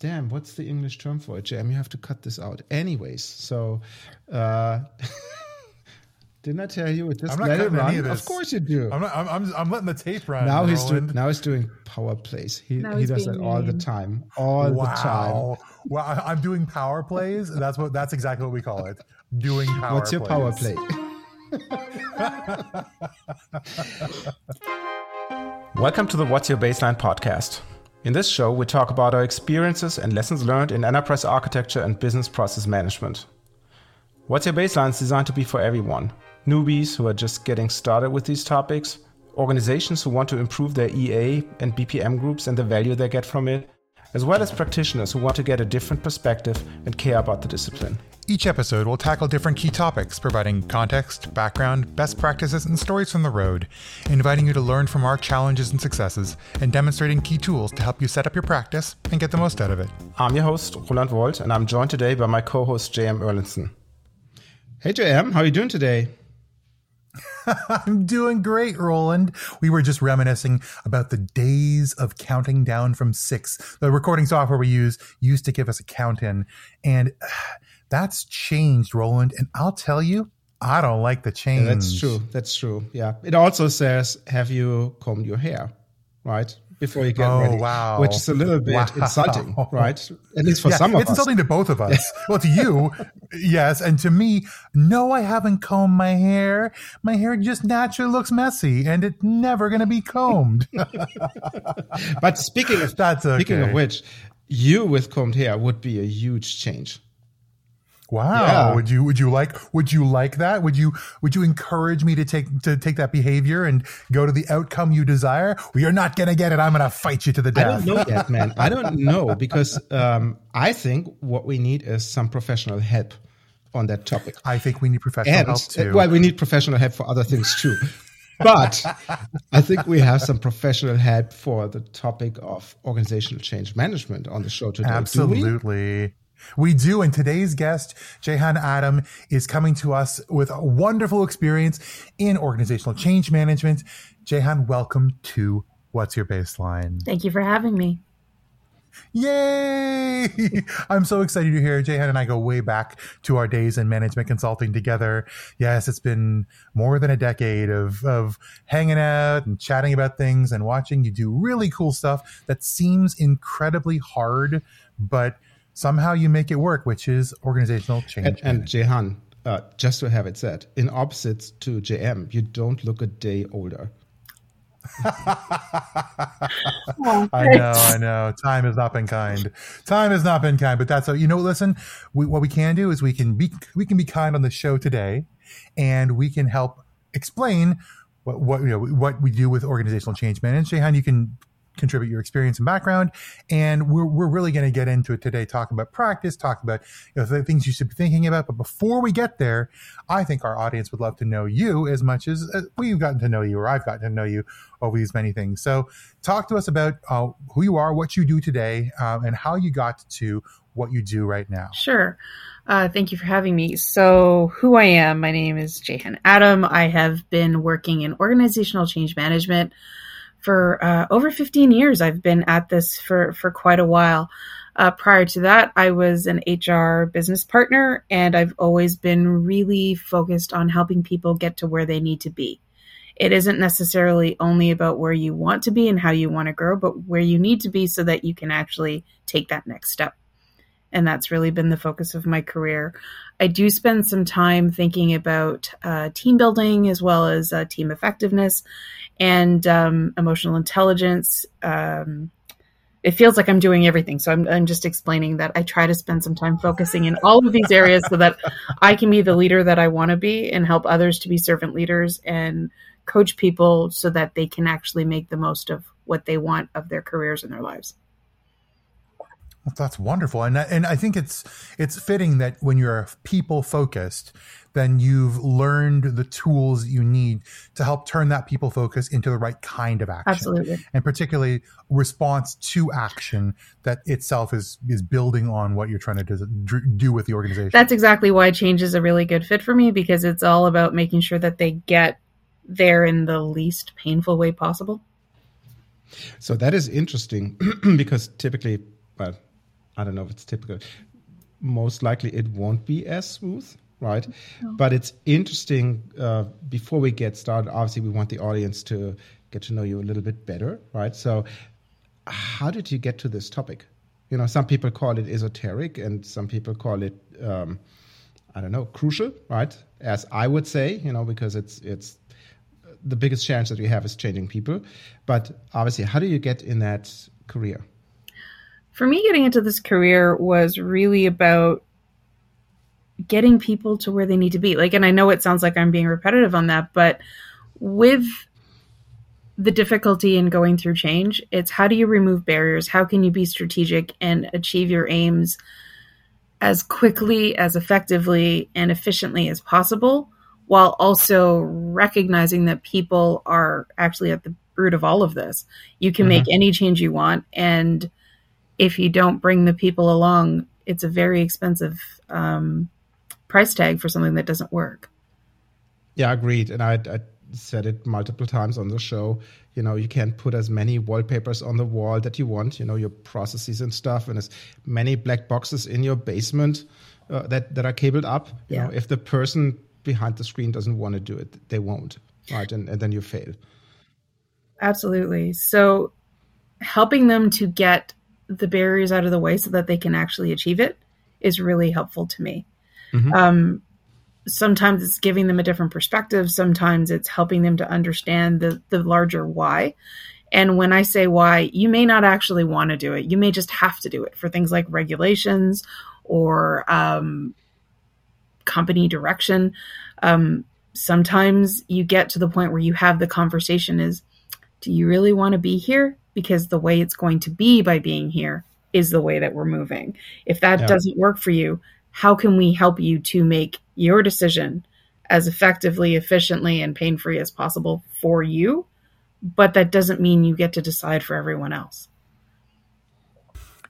damn, what's the English term for it, Jam? You have to cut this out. Anyways, so uh, didn't I tell you? Just I'm not let it run. any of this. Of course you do. I'm, not, I'm, I'm, I'm letting the tape run. now he's doing now he's doing power plays. He Now he does that being all the time. All wow. the time. Well, I- I'm doing power plays. That's what. That's exactly what we call it. Doing power. Plays. What's your power play? Welcome to the What's Your Baseline podcast. In this show, we talk about our experiences and lessons learned in enterprise architecture and business process management. What's Your Baseline is designed to be for everyone? Newbies who are just getting started with these topics, organizations who want to improve their EA and BPM groups and the value they get from it, as well as practitioners who want to get a different perspective and care about the discipline. Each episode will tackle different key topics, providing context, background, best practices, and stories from the road, inviting you to learn from our challenges and successes, and demonstrating key tools to help you set up your practice and get the most out of it. I'm your host, Roland Woldt, and I'm joined today by my co-host, JM Erlendson. Hey, JM, how are you doing today? I'm doing great, Roland. We were just reminiscing about the days of counting down from six. The recording software we use used to give us a count in, and uh, that's changed, Roland. And I'll tell you, I don't like the change. Yeah, that's true. That's true. Yeah. It also says, have you combed your hair? Right? Before you get Oh, ready. wow. Which is a little bit Wow. insulting, right? At least for yeah, some of it's us. It's insulting to both of us. well, to you, yes, and to me, no, I haven't combed my hair. My hair just naturally looks messy, and it's never going to be combed. But speaking of That's speaking of which, you with combed hair would be a huge change. Wow. Yeah. Would you would you like would you like that? Would you would you encourage me to take to take that behavior and go to the outcome you desire? Well, you're not gonna get it. I'm gonna fight you to the death. I don't know yet, man. I don't know because um, I think what we need is some professional help on that topic. I think we need professional and help too. well, we need professional help for other things too. But I think we have some professional help for the topic of organizational change management on the show today. Do we? Absolutely. We do. And today's guest, Jehane Adam, is coming to us with a wonderful experience in organizational change management. Jehane, welcome to What's Your Baseline? Thank you for having me. Yay! I'm so excited you're here. Jehane and I go way back to our days in management consulting together. Yes, it's been more than a decade of, of hanging out and chatting about things and watching you do really cool stuff that seems incredibly hard, but somehow you make it work, which is organizational change. And, and Jehane, uh, just to have it said, in opposites to JM, you don't look a day older. I know, I know. Time has not been kind. Time has not been kind, but that's you know. Listen, we, what we can do is we can be we can be kind on the show today, and we can help explain what what you know what we do with organizational change management. Jehane, you can contribute your experience and background, and we're we're really going to get into it today, talking about practice, talking about you know the things you should be thinking about. But before we get there, I think our audience would love to know you as much as uh, we've gotten to know you, or I've gotten to know you over these many things. So, talk to us about uh, who you are, what you do today, um, and how you got to what you do right now. Sure. Uh, thank you for having me. So, who I am, my name is Jehane Adam. I have been working in organizational change management for uh, over 15 years. I've been at this for, for quite a while. Uh, prior to that, I was an HR business partner, and I've always been really focused on helping people get to where they need to be. It isn't necessarily only about where you want to be and how you want to grow, but where you need to be so that you can actually take that next step and that's really been the focus of my career. I do spend some time thinking about uh, team building as well as uh, team effectiveness and um, emotional intelligence. Um, it feels like I'm doing everything, so I'm, I'm just explaining that I try to spend some time focusing in all of these areas so that I can be the leader that I want to be and help others to be servant leaders and coach people so that they can actually make the most of what they want of their careers and their lives. That's wonderful, and I- and I think it's it's fitting that when you're people focused, then you've learned the tools you need to help turn that people focus into the right kind of action. Absolutely. and particularly response to action that itself is is building on what you're trying to do, do with the organization. That's exactly why change is a really good fit for me because it's all about making sure that they get there in the least painful way possible. So that is interesting because typically, well, I don't know if it's typical. Most likely, it won't be as smooth, right? No. But it's interesting. Uh, before we get started, obviously, we want the audience to get to know you a little bit better, right? So, how did you get to this topic? You know, some people call it esoteric, and some people call it, um, I don't know, crucial, right? As I would say, you know, because it's it's the biggest challenge that we have is changing people. But obviously, how do you get in that career? For me, getting into this career was really about getting people to where they need to be. Like, and I know it sounds like I'm being repetitive on that, but with the difficulty in going through change, it's how do you remove barriers? How can you be strategic and achieve your aims as quickly, as effectively, and efficiently as possible while also recognizing that people are actually at the root of all of this. You can mm-hmm. make any change you want, and if you don't bring the people along, it's a very expensive um, price tag for something that doesn't work. Yeah, agreed. And I, I said it multiple times on the show. You know, you can't put as many wallpapers on the wall that you want. You know, your processes and stuff, and as many black boxes in your basement uh, that that are cabled up. You yeah. know, if the person behind the screen doesn't want to do it, they won't, right? And, and then you fail. Absolutely. So, helping them to get the barriers out of the way so that they can actually achieve it is really helpful to me. Mm-hmm. Um, sometimes it's giving them a different perspective. Sometimes it's helping them to understand the the larger why. And when I say why, you may not actually want to do it. You may just have to do it for things like regulations or um, company direction. Um, sometimes you get to the point where you have the conversation is, do you really want to be here? Because the way it's going to be by being here is the way that we're moving. If that yeah. doesn't work for you, how can we help you to make your decision as effectively, efficiently, and pain free as possible for you? But that doesn't mean you get to decide for everyone else.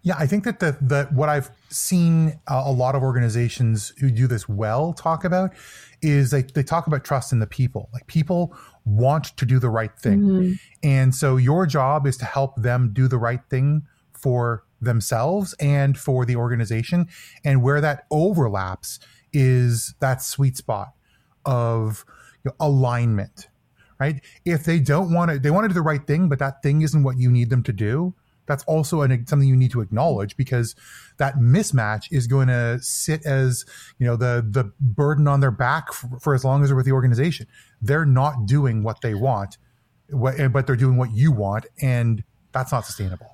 Yeah, I think that the the what I've seen a, a lot of organizations who do this well talk about is they they talk about trust in the people. Like people want to do the right thing, mm-hmm. and so your job is to help them do the right thing for themselves and for the organization. And where that overlaps is that sweet spot of you know, alignment right? If they don't want to, they want to do the right thing, but that thing isn't what you need them to do that's also an, something you need to acknowledge because that mismatch is going to sit as you know the the burden on their back for, for as long as they're with the organization. They're not doing what they want, but they're doing what you want, and that's not sustainable.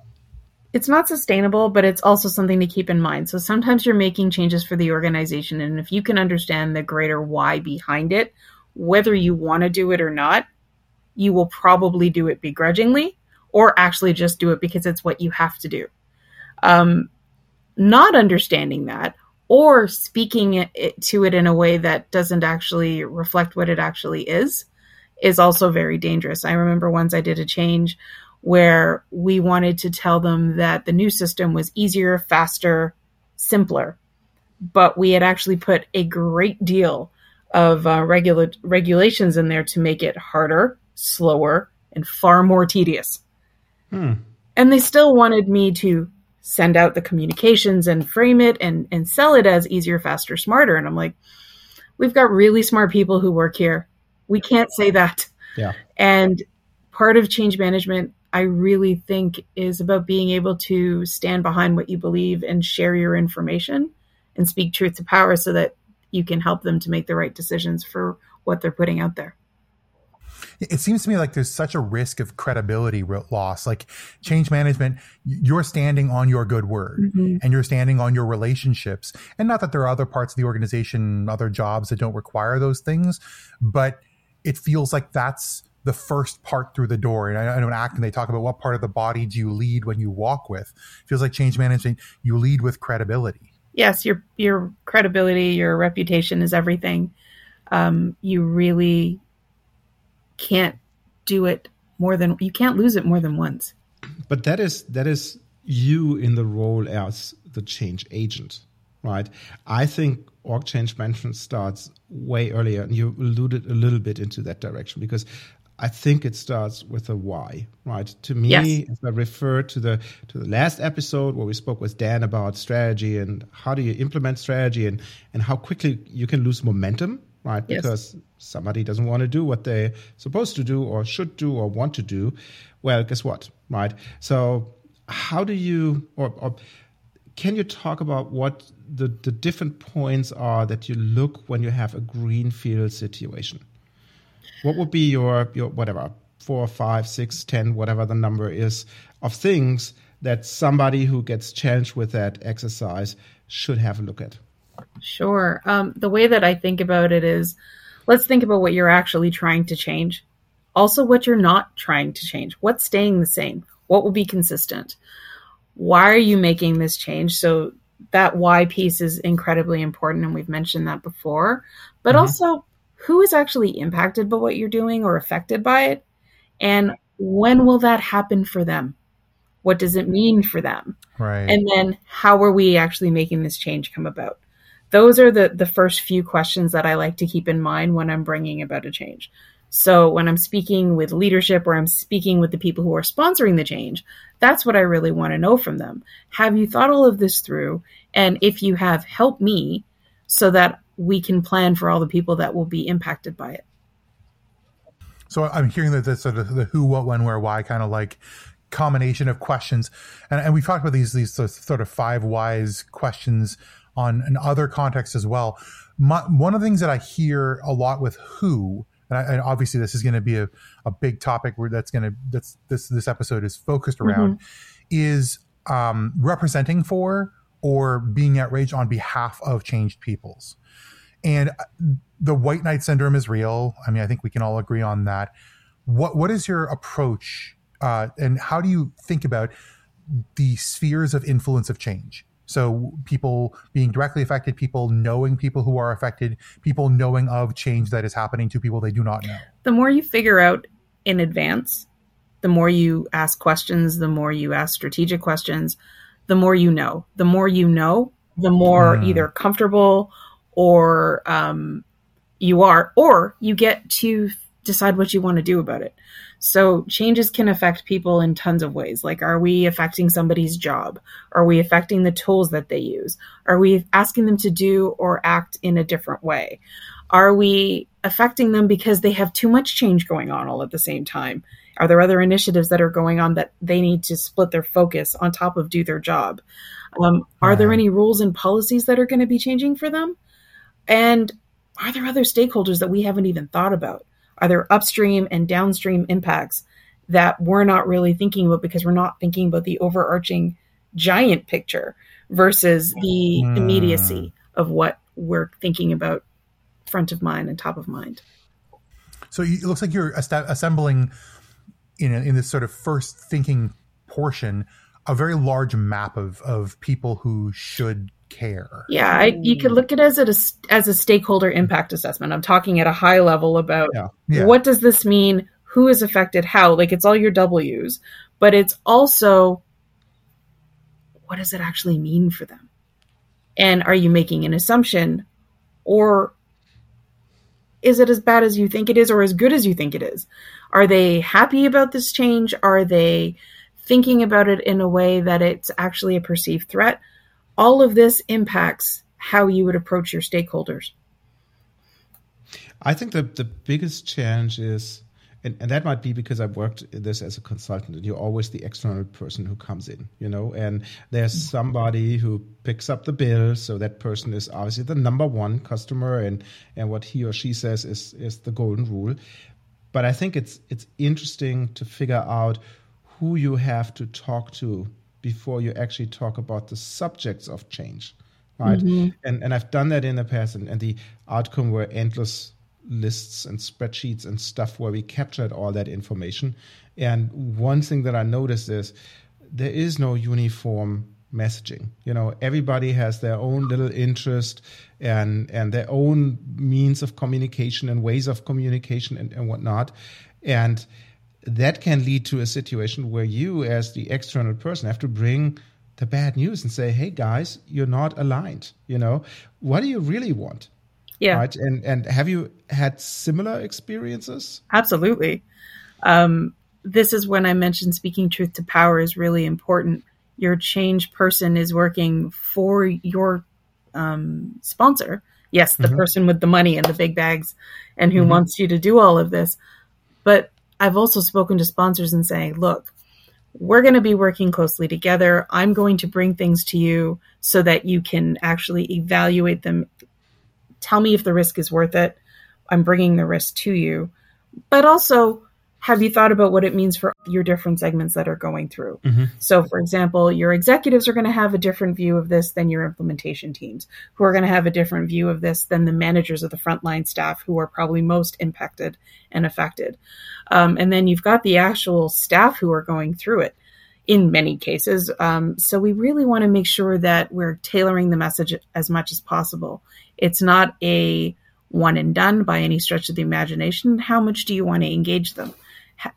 It's not sustainable, but it's also something to keep in mind. So sometimes you're making changes for the organization, and if you can understand the greater why behind it, whether you want to do it or not, you will probably do it begrudgingly or actually just do it because it's what you have to do. Um, not understanding that or speaking it, to it in a way that doesn't actually reflect what it actually is is also very dangerous. I remember once I did a change where we wanted to tell them that the new system was easier, faster, simpler, but we had actually put a great deal of uh, regula- regulations in there to make it harder, slower, and far more tedious. Hmm. And they still wanted me to send out the communications and frame it and, and sell it as easier, faster, smarter. And I'm like, we've got really smart people who work here. We can't say that. Yeah. And part of change management, I really think, is about being able to stand behind what you believe and share your information and speak truth to power so that you can help them to make the right decisions for what they're putting out there it seems to me like there's such a risk of credibility loss. Like change management, you're standing on your good word mm-hmm. and you're standing on your relationships. And not that there are other parts of the organization, other jobs that don't require those things, but it feels like that's the first part through the door. And I, know in acting, they talk about what part of the body do you lead when you walk with. It feels like change management, you lead with credibility. Yes, your your credibility, your reputation is everything. Um, you really can't do it more than you can't lose it more than once. But that is that is you in the role as the change agent, right? I think org change management starts way earlier, and you alluded a little bit into that direction because I think it starts with a why, right? To me, yes. if I refer to the to the last episode where we spoke with Dan about strategy and how do you implement strategy and and how quickly you can lose momentum, right? Yes. Because somebody doesn't want to do what they're supposed to do or should do or want to do. Well, guess what, right? So how do you or, or can you talk about what the, the different points are that you look when you have a greenfield situation? What would be your your whatever four, five, six, ten, whatever the number is of things that somebody who gets challenged with that exercise should have a look at? Sure. Um, the way that I think about it is, let's think about what you're actually trying to change. Also, what you're not trying to change. What's staying the same? What will be consistent? Why are you making this change? So that why piece is incredibly important, and we've mentioned that before. But mm-hmm. also, who is actually impacted by what you're doing or affected by it? And when will that happen for them? What does it mean for them? Right. And then how are we actually making this change come about? Those are the the first few questions that I like to keep in mind when I'm bringing about a change. So when I'm speaking with leadership or I'm speaking with the people who are sponsoring the change, that's what I really want to know from them. Have you thought all of this through? And if you have, help me so that we can plan for all the people that will be impacted by it. So I'm hearing that this sort of the who, what, when, where, why kind of like combination of questions, and, and we've talked about these these sort of five whys questions on in other contexts as well. My, one of the things that I hear a lot with who, and, I, and obviously this is going to be a, a big topic where that's going to that's this this episode is focused around, mm-hmm. is um, representing for or being outraged on behalf of changed peoples. And the white knight syndrome is real. I mean, I think we can all agree on that. What what is your approach, uh, and how do you think about the spheres of influence of change? So people being directly affected, people knowing people who are affected, people knowing of change that is happening to people they do not know. The more you figure out in advance, the more you ask questions, the more you ask strategic questions, the more you know. The more you know, the more mm. either comfortable or um, you are, or you get to decide what you want to do about it. So changes can affect people in tons of ways. Like, are we affecting somebody's job? Are we affecting the tools that they use? Are we asking them to do or act in a different way? Are we affecting them because they have too much change going on all at the same time? Are there other initiatives that are going on that they need to split their focus on top of do their job? Um, are there any rules and policies that are going to be changing for them? And are there other stakeholders that we haven't even thought about? Are there upstream and downstream impacts that we're not really thinking about because we're not thinking about the overarching giant picture versus the mm. immediacy of what we're thinking about front of mind and top of mind? So it looks like you're assembling in, a, in this sort of first thinking portion a very large map of, of people who should care. Yeah, I, you could look at it as a as a stakeholder impact assessment. I'm talking at a high level about yeah. Yeah. what does this mean, who is affected, how. Like it's all your W's, but it's also what does it actually mean for them, and are you making an assumption, or is it as bad as you think it is, or as good as you think it is? Are they happy about this change? Are they thinking about it in a way that it's actually a perceived threat? All of this impacts how you would approach your stakeholders. I think the the biggest challenge is, and, and that might be because I've worked this as a consultant, and you're always the external person who comes in, you know, and there's mm-hmm. somebody who picks up the bill, so that person is obviously the number one customer, and and what he or she says is is the golden rule. But I think it's it's interesting to figure out who you have to talk to before you actually talk about the subjects of change right? Mm-hmm. and and i've done that in the past and, and the outcome were endless lists and spreadsheets and stuff where we captured all that information. And one thing that i noticed is there is no uniform messaging. You know everybody has their own little interest and and their own means of communication and ways of communication and, and whatnot. And that can lead to a situation where you, as the external person, have to bring the bad news and say, "Hey, guys, you're not aligned. You know, what do you really want?" Yeah. Right. And and have you had similar experiences? Absolutely. Um, this is when I mentioned speaking truth to power is really important. Your change person is working for your um, sponsor. Yes, the mm-hmm. person with the money and the big bags and who mm-hmm. wants you to do all of this. But I've also spoken to sponsors and saying, look, we're going to be working closely together. I'm going to bring things to you so that you can actually evaluate them. Tell me if the risk is worth it. I'm bringing the risk to you. But also, have you thought about what it means for your different segments that are going through? Mm-hmm. So, for example, your executives are going to have a different view of this than your implementation teams, who are going to have a different view of this than the managers of the frontline staff, who are probably most impacted and affected. Um, and then you've got the actual staff who are going through it in many cases. Um, so, we really want to make sure that we're tailoring the message as much as possible. It's not a one and done by any stretch of the imagination. How much do you want to engage them?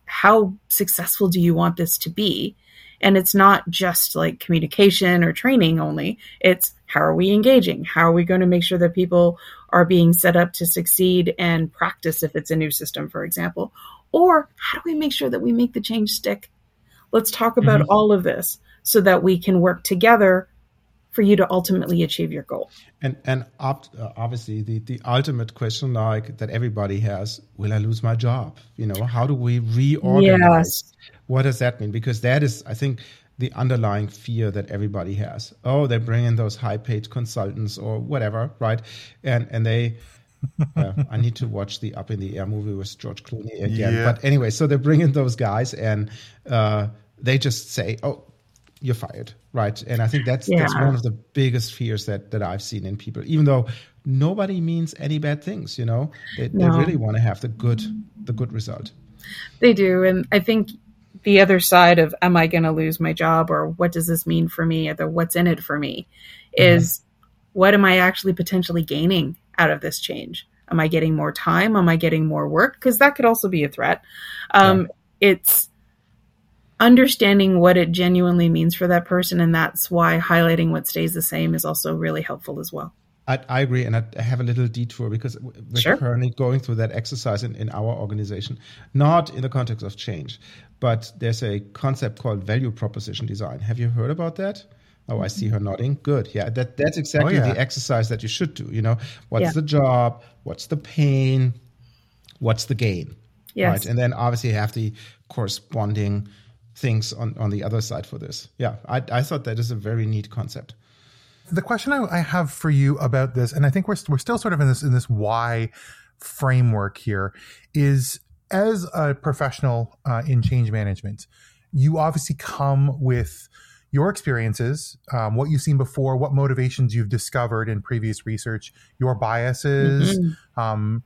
How successful do you want this to be? And it's not just like communication or training only. It's how are we engaging? How are we going to make sure that people are being set up to succeed and practice if it's a new system, for example? Or how do we make sure that we make the change stick? Let's talk about mm-hmm. all of this so that we can work together for you to ultimately achieve your goal. And and op- uh, obviously the the ultimate question like that everybody has: Will I lose my job? You know, how do we reorganize? Yes. What does that mean? Because that is, I think, the underlying fear that everybody has. Oh, they bring in those high-paid consultants or whatever, right? And and they. uh, I need to watch the Up in the Air movie with George Clooney again. Yeah. But anyway, so they bring in those guys and uh, they just say, "Oh, you're fired, right? And I think that's yeah. that's one of the biggest fears that that I've seen in people. Even though nobody means any bad things, you know, they, no. they really want to have the good the good result. They do, and I think the other side of am I going to lose my job or what does this mean for me or what's in it for me is mm-hmm. what am I actually potentially gaining out of this change? Am I getting more time? Am I getting more work? Because that could also be a threat. Um, yeah. It's understanding what it genuinely means for that person and that's why highlighting what stays the same is also really helpful as well I, I agree, and I have a little detour because we're sure. currently going through that exercise in, in our organization, not in the context of change, but there's a concept called value proposition design. Have you heard about that? Oh, I see her nodding. Good. Yeah, that that's oh, exactly oh, yeah. the exercise that you should do. You know, what's yeah. the job? What's the pain? What's the gain? Yes. Right. And then obviously you have the corresponding things on, on the other side for this. Yeah, I, I thought that is a very neat concept. The question I, I have for you about this, and I think we're we're still sort of in this in this why framework here, is as a professional uh, in change management, you obviously come with your experiences, um, what you've seen before, what motivations you've discovered in previous research, your biases. Mm-hmm. Um,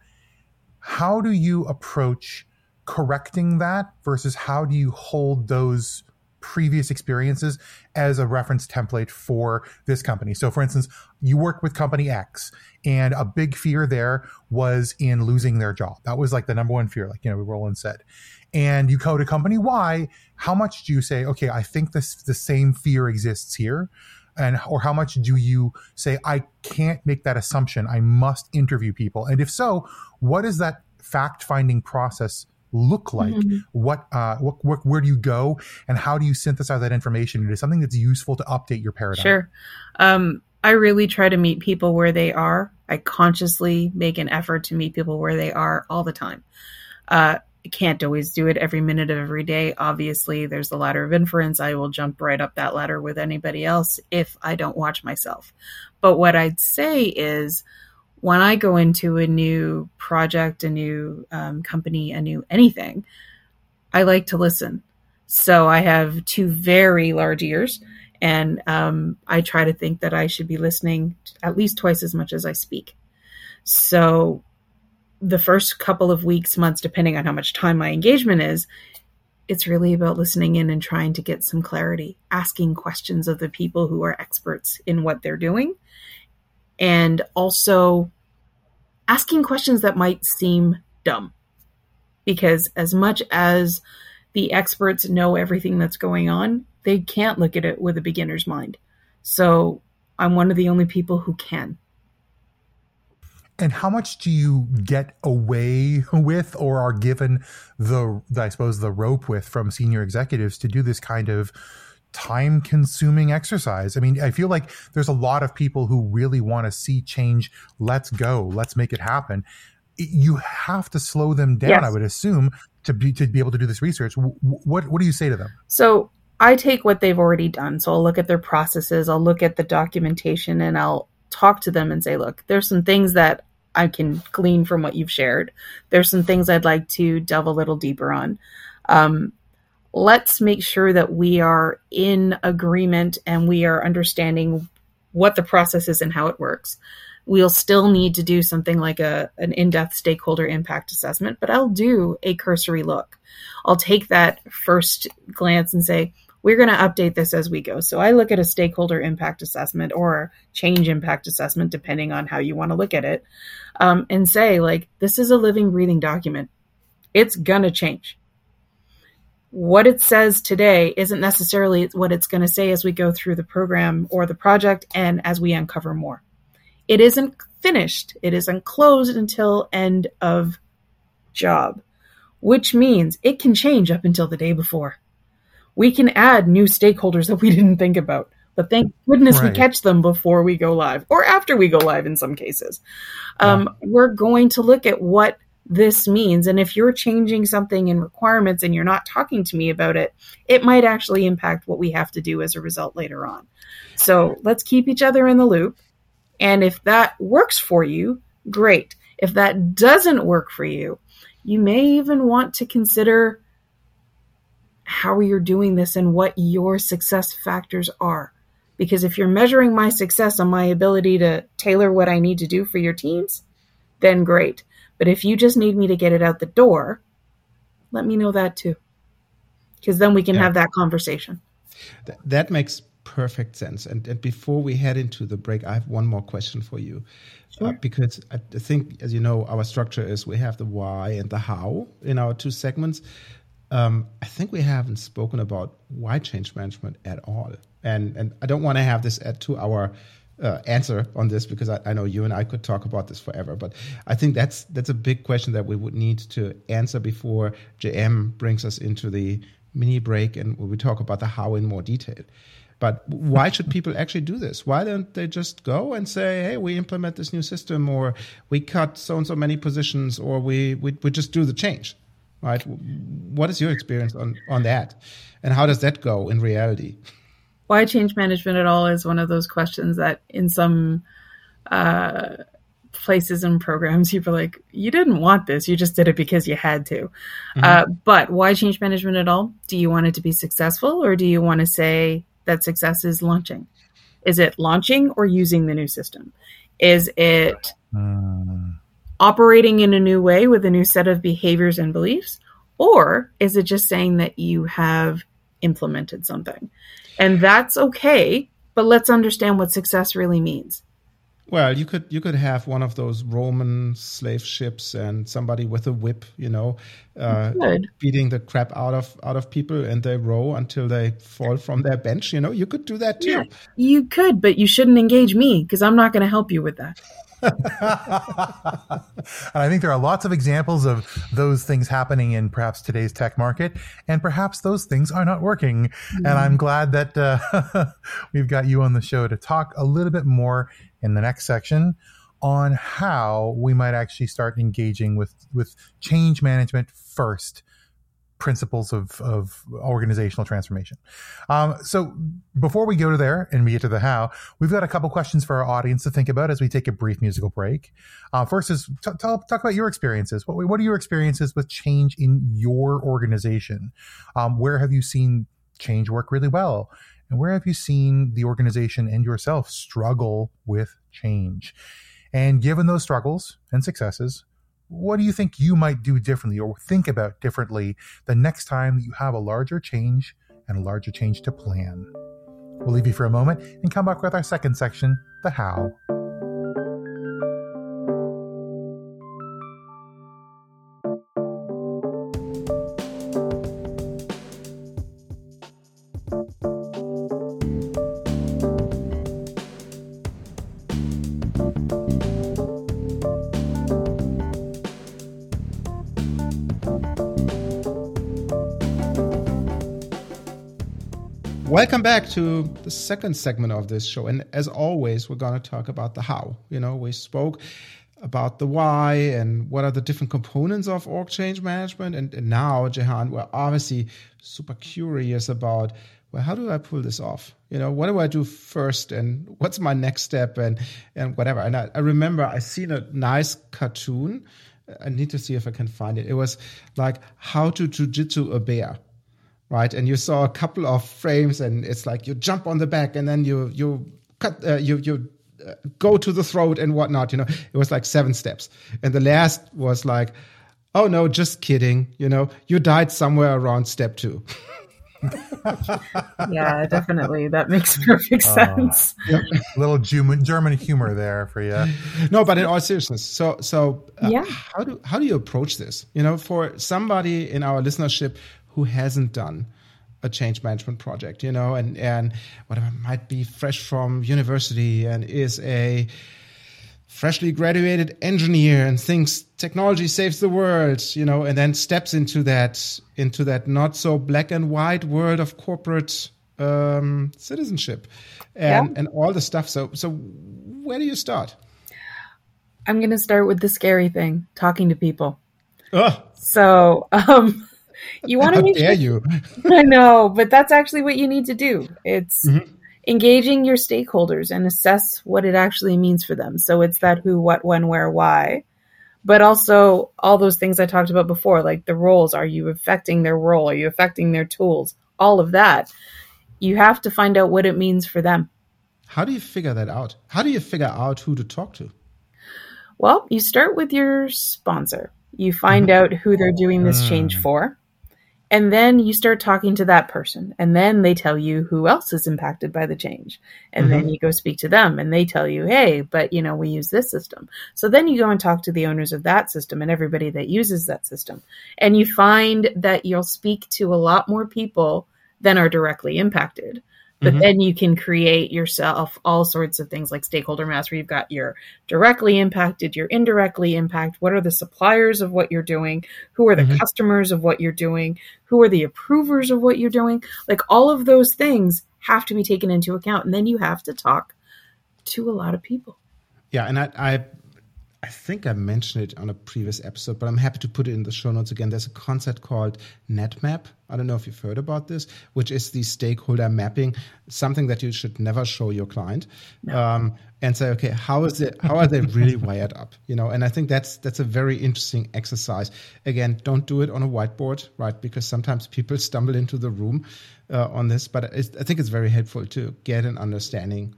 how do you approach correcting that versus how do you hold those previous experiences as a reference template for this company. So, for instance, you work with company X, and a big fear there was in losing their job. That was like the number one fear, like you know, Roland said. And you go to company Y. How much do you say, okay, I think this the same fear exists here? And or how much do you say I can't make that assumption? I must interview people. And if so, what is that fact finding process look like? Mm-hmm. What, uh, what, what, where do you go, and how do you synthesize that information into something that's useful to update your paradigm? Sure. Um, I really try to meet people where they are. I consciously make an effort to meet people where they are all the time. Uh, I can't always do it every minute of every day. Obviously, there's the ladder of inference. I will jump right up that ladder with anybody else if I don't watch myself. But what I'd say is, when I go into a new project, a new um, company, a new anything, I like to listen. So I have two very large ears, and um, I try to think that I should be listening at least twice as much as I speak. So the first couple of weeks, months, depending on how much time my engagement is, it's really about listening in and trying to get some clarity, asking questions of the people who are experts in what they're doing, and also asking questions that might seem dumb. Because as much as the experts know everything that's going on, they can't look at it with a beginner's mind. So I'm one of the only people who can. and how much do you get away with or are given the, i suppose the rope with from senior executives to do this kind of time consuming exercise. I mean i feel like there's a lot of people who really want to see change. Let's go. Let's make it happen. You have to slow them down yes. i would assume to be to be able to do this research. What what do you say to them? So i take what they've already done. So i'll look at their processes i'll look at the documentation and i'll talk to them and say, look, there's some things that I can glean from what you've shared. There's some things I'd like to delve a little deeper on. Um, let's make sure that we are in agreement and we are understanding what the process is and how it works. We'll still need to do something like a an in-depth stakeholder impact assessment, but I'll do a cursory look. I'll take that first glance and say, we're going to update this as we go. So I look at a stakeholder impact assessment or change impact assessment, depending on how you want to look at it, um, and say, like, this is a living, breathing document. It's going to change. What it says today isn't necessarily what it's going to say as we go through the program or the project and as we uncover more. It isn't finished, it isn't closed until end of job, which means it can change up until the day before we can add new stakeholders that we didn't think about. But thank goodness right. we catch them before we go live or after we go live in some cases. Um, yeah. We're going to look at what this means. And if you're changing something in requirements and you're not talking to me about it, it might actually impact what we have to do as a result later on. So let's keep each other in the loop. And if that works for you, great. If that doesn't work for you, you may even want to consider how you're doing this and what your success factors are. Because if you're measuring my success on my ability to tailor what I need to do for your teams, then great. But if you just need me to get it out the door, let me know that too. Because then we can yeah. have that conversation. Th- that makes perfect sense. And, and before we head into the break, I have one more question for you. Sure. Uh, because I think, as you know, our structure is we have the why and the how in our two segments. Um, I think we haven't spoken about why change management at all, and and I don't want to have this at two hour uh, answer on this because I, I, know you and I could talk about this forever. But I think that's that's a big question that we would need to answer before JM brings us into the mini break and we talk about the how in more detail. But why should people actually do this? Why don't they just go and say, "Hey, we implement this new system, or we cut so and so many positions, or we we, we just do the change"? right? What is your experience on, on that? And how does that go in reality? Why change management at all is one of those questions that in some uh, places and programs, you're like, you didn't want this, you just did it because you had to. Mm-hmm. Uh, but why change management at all? Do you want it to be successful or do you want to say that success is launching? Is it launching or using the new system? Is it. Mm operating in a new way with a new set of behaviors and beliefs? Or is it just saying that you have implemented something? And that's okay, but let's understand what success really means. Well, you could you could have one of those Roman slave ships and somebody with a whip, you know, uh, beating the crap out of out of people, and they row until they fall from their bench. You know, you could do that too. Yeah, you could, but you shouldn't engage me because I'm not going to help you with that. And I think there are lots of examples of those things happening in perhaps today's tech market, and perhaps those things are not working. Mm. And I'm glad that uh, we've got you on the show to talk a little bit more in the next section on how we might actually start engaging with with change management first principles of, of organizational transformation. Um, so before we go to there and we get to the how, we've got a couple questions for our audience to think about as we take a brief musical break. Uh, first is t- talk, talk about your experiences. What, what are your experiences with change in your organization? Um, where have you seen change work really well? And where have you seen the organization and yourself struggle with change? And given those struggles and successes, what do you think you might do differently or think about differently the next time that you have a larger change and a larger change to plan? We'll leave you for a moment and come back with our second section, the how. Welcome back to the second segment of this show. And as always, we're going to talk about the how. You know, we spoke about the why and what are the different components of org change management. And, and now, Jehane, we're obviously super curious about well, how do I pull this off? You know, what do I do first and what's my next step and and whatever. And I, I remember I seen a nice cartoon. I need to see if I can find it. It was like how to jujitsu a bear right? And you saw a couple of frames, and it's like you jump on the back, and then you you cut uh, you you uh, go to the throat and whatnot. You know, it was like seven steps, and the last was like, oh no, just kidding. You know, you died somewhere around step two. yeah, definitely. That makes perfect oh. sense. Uh, little German, German humor there for you. No, but in all seriousness, so so uh, yeah. how do how do you approach this? You know, for somebody in our listenership who hasn't done a change management project, you know, and and whatever might be fresh from university and is a freshly graduated engineer and thinks technology saves the world, you know, and then steps into that into that not so black and white world of corporate um, citizenship and yeah. and all the stuff. So so where do you start? I'm going to start with the scary thing, talking to people. Ugh. So, um, you want to make dare sure, you? I know, but that's actually what you need to do. It's mm-hmm. engaging your stakeholders and assess what it actually means for them. So it's that who, what, when, where, why, but also all those things I talked about before, like the roles. Are you affecting their role? Are you affecting their tools? All of that. You have to find out what it means for them. How do you figure that out? How do you figure out who to talk to? Well, you start with your sponsor. You find mm-hmm. out who they're doing this change mm. for. And then you start talking to that person, and then they tell you who else is impacted by the change. And mm-hmm. then you go speak to them, and they tell you, hey, but you know, we use this system. So then you go and talk to the owners of that system and everybody that uses that system. And you find that you'll speak to a lot more people than are directly impacted but mm-hmm. then you can create yourself all sorts of things like stakeholder maps where you've got your directly impacted your indirectly impact. What are the suppliers of what you're doing? Who are the mm-hmm. customers of what you're doing? Who are the approvers of what you're doing? Like all of those things have to be taken into account and then you have to talk to a lot of people. Yeah and i, I I think I mentioned it on a previous episode, but I'm happy to put it in the show notes again. There's a concept called NetMap. I don't know if you've heard about this, which is the stakeholder mapping, something that you should never show your client, no. um, and say, okay, how is it? How are they really wired up? You know, and I think that's that's a very interesting exercise. Again, don't do it on a whiteboard, right? Because sometimes people stumble into the room uh, on this, but I think it's very helpful to get an understanding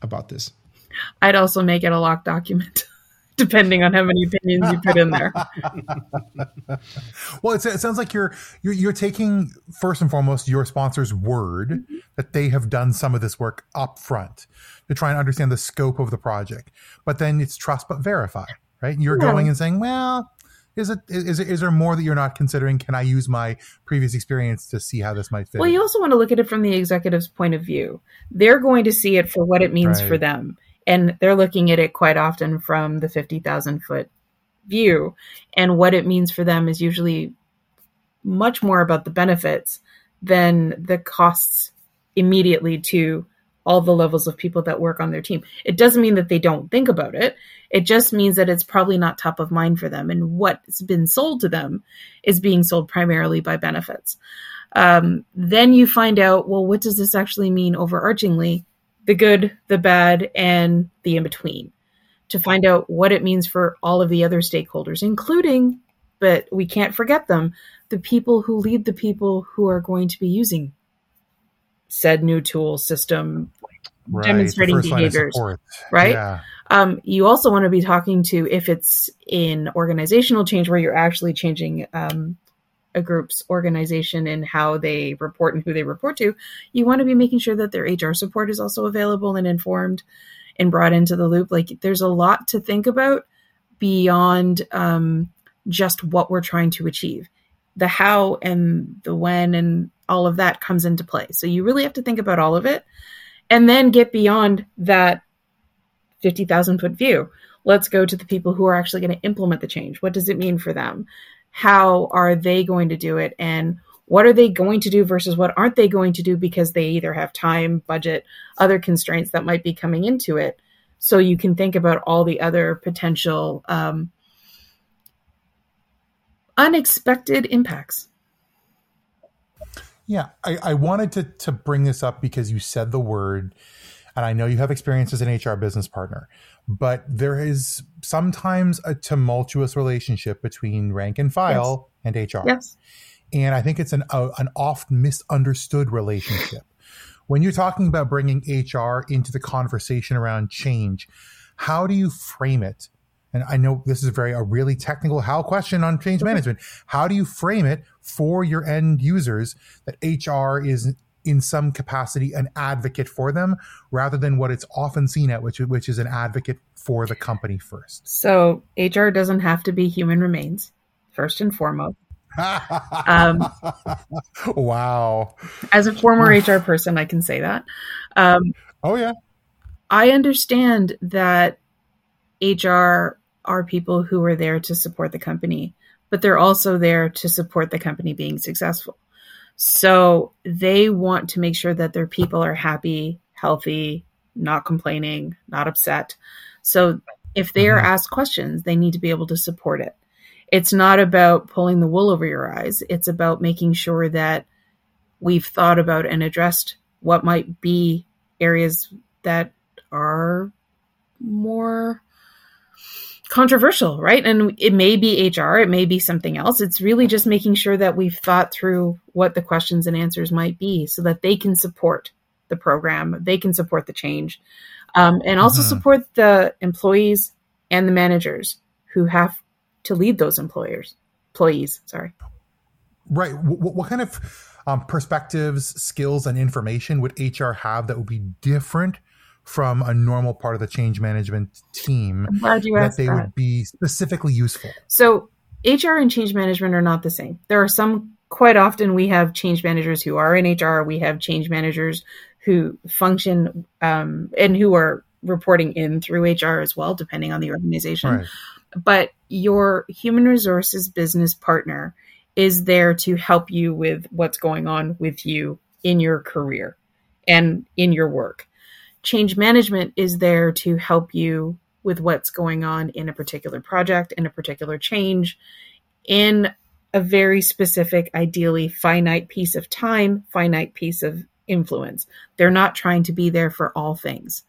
about this. I'd also make it a locked document. depending on how many opinions you put in there. well, it sounds like you're, you're, you're taking first and foremost your sponsor's word mm-hmm. that they have done some of this work up front to try and understand the scope of the project. But then it's trust but verify, right? You're yeah. going and saying, well, is it is is there more that you're not considering? Can I use my previous experience to see how this might fit? Well, you also want to look at it from the executive's point of view. They're going to see it for what it means right. for them and they're looking at it quite often from the 50,000 foot view. And what it means for them is usually much more about the benefits than the costs immediately to all the levels of people that work on their team. It doesn't mean that they don't think about it. It just means that it's probably not top of mind for them. And what's been sold to them is being sold primarily by benefits. Um, then you find out, well, what does this actually mean overarchingly? The good, the bad, and the in between to find out what it means for all of the other stakeholders, including, but we can't forget them, the people who lead the people who are going to be using said new tool system, right, demonstrating behaviors, right? Yeah. Um, you also want to be talking to if it's in organizational change where you're actually changing um, a group's organization and how they report and who they report to, you want to be making sure that their HR support is also available and informed and brought into the loop. Like there's a lot to think about beyond um, just what we're trying to achieve. The how and the when and all of that comes into play. So you really have to think about all of it and then get beyond that 50,000 foot view. Let's go to the people who are actually going to implement the change. What does it mean for them? How are they going to do it and what are they going to do versus what aren't they going to do because they either have time, budget, other constraints that might be coming into it. So you can think about all the other potential um, unexpected impacts. Yeah, I, I wanted to to bring this up because you said the word, and I know you have experience as an HR business partner, but there is sometimes a tumultuous relationship between rank and file yes. and HR. Yes. And I think it's an a, an oft misunderstood relationship. When you're talking about bringing HR into the conversation around change, how do you frame it and I know this is a very a really technical how question on change management. How do you frame it for your end users that HR is in some capacity an advocate for them rather than what it's often seen at which which is an advocate for the company first. So HR doesn't have to be human remains first and foremost. um, wow. As a former HR person, I can say that. Um, oh yeah. I understand that HR are people who are there to support the company, but they're also there to support the company being successful. So they want to make sure that their people are happy, healthy, not complaining, not upset. So if they are mm-hmm. asked questions, they need to be able to support it. It's not about pulling the wool over your eyes. It's about making sure that we've thought about and addressed what might be areas that are more controversial, right? And it may be HR, it may be something else. It's really just making sure that we've thought through what the questions and answers might be so that they can support the program, they can support the change, um, and also mm-hmm. support the employees and the managers who have to lead those employers, employees. Sorry. Right. What, what kind of um, perspectives, skills, and information would HR have that would be different from a normal part of the change management team that they that. would be specifically useful? So, HR and change management are not the same. There are some, quite often, we have change managers who are in HR, we have change managers who function um, and who are reporting in through HR as well, depending on the organization. Right. But your human resources business partner is there to help you with what's going on with you in your career and in your work change management is there to help you with what's going on in a particular project, in a particular change, in a very specific, ideally finite piece of time, finite piece of influence. They're not trying to be there for all things.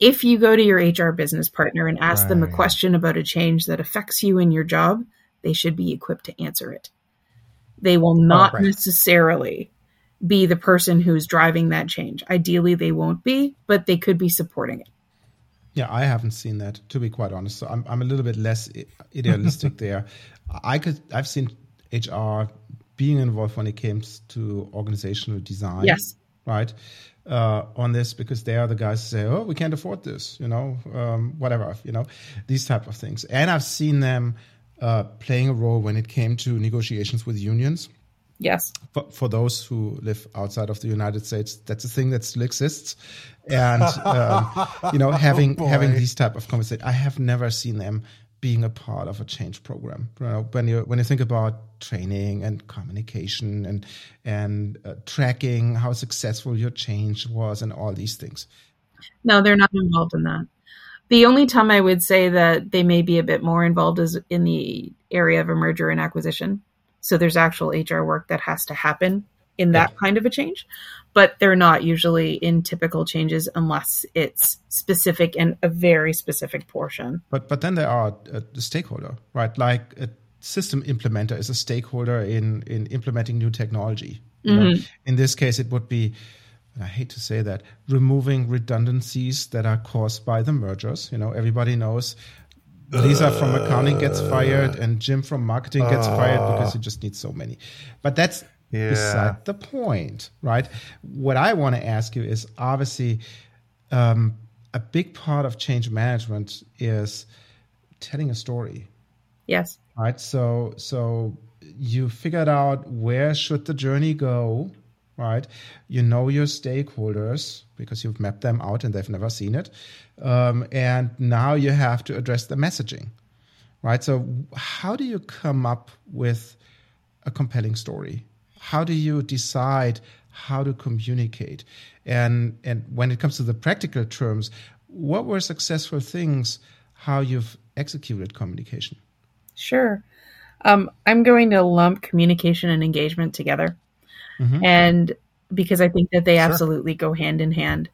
If you go to your HR business partner and ask right. them a question about a change that affects you in your job, they should be equipped to answer it. They will oh, not oh, right. necessarily be the person who's driving that change. Ideally, they won't be, but they could be supporting it. Yeah, I haven't seen that to be quite honest. So I'm I'm a little bit less idealistic there. I could I've seen HR being involved when it comes to organizational design. Yes. Right. Uh, on this because they are the guys who say, "Oh, we can't afford this," you know, um, whatever, you know, these type of things. And I've seen them uh, playing a role when it came to negotiations with unions. Yes. For, for, those who live outside of the United States, that's a thing that still exists, and um, you know, having oh having these type of conversations, I have never seen them being a part of a change program. You know, when you when you think about training and communication and and uh, tracking how successful your change was and all these things. No, they're not involved in that. The only time I would say that they may be a bit more involved is in the area of a merger and acquisition so there's actual HR work that has to happen in that kind of a change, but they're not usually in typical changes unless it's specific and a very specific portion. But but then there are uh, the stakeholder, right? Like a system implementer is a stakeholder in in implementing new technology. Mm-hmm. In this case, it would be. I hate to say that, removing redundancies that are caused by the mergers. You know, everybody knows Lisa from accounting gets fired and Jim from marketing gets uh, fired because he just needs so many. But that's yeah. beside the point, right? What I want to ask you is obviously um, a big part of change management is telling a story. Yes. Right. So so you figured out where should the journey go, right? You know your stakeholders because you've mapped them out and they've never seen it. Um, and now you have to address the messaging, right? So, how do you come up with a compelling story? how do you decide how to communicate? And and when it comes to the practical terms, what were successful things how you've executed communication? Sure. Um, I'm going to lump communication and engagement together. Mm-hmm. And because I think that they sure. absolutely go hand in hand.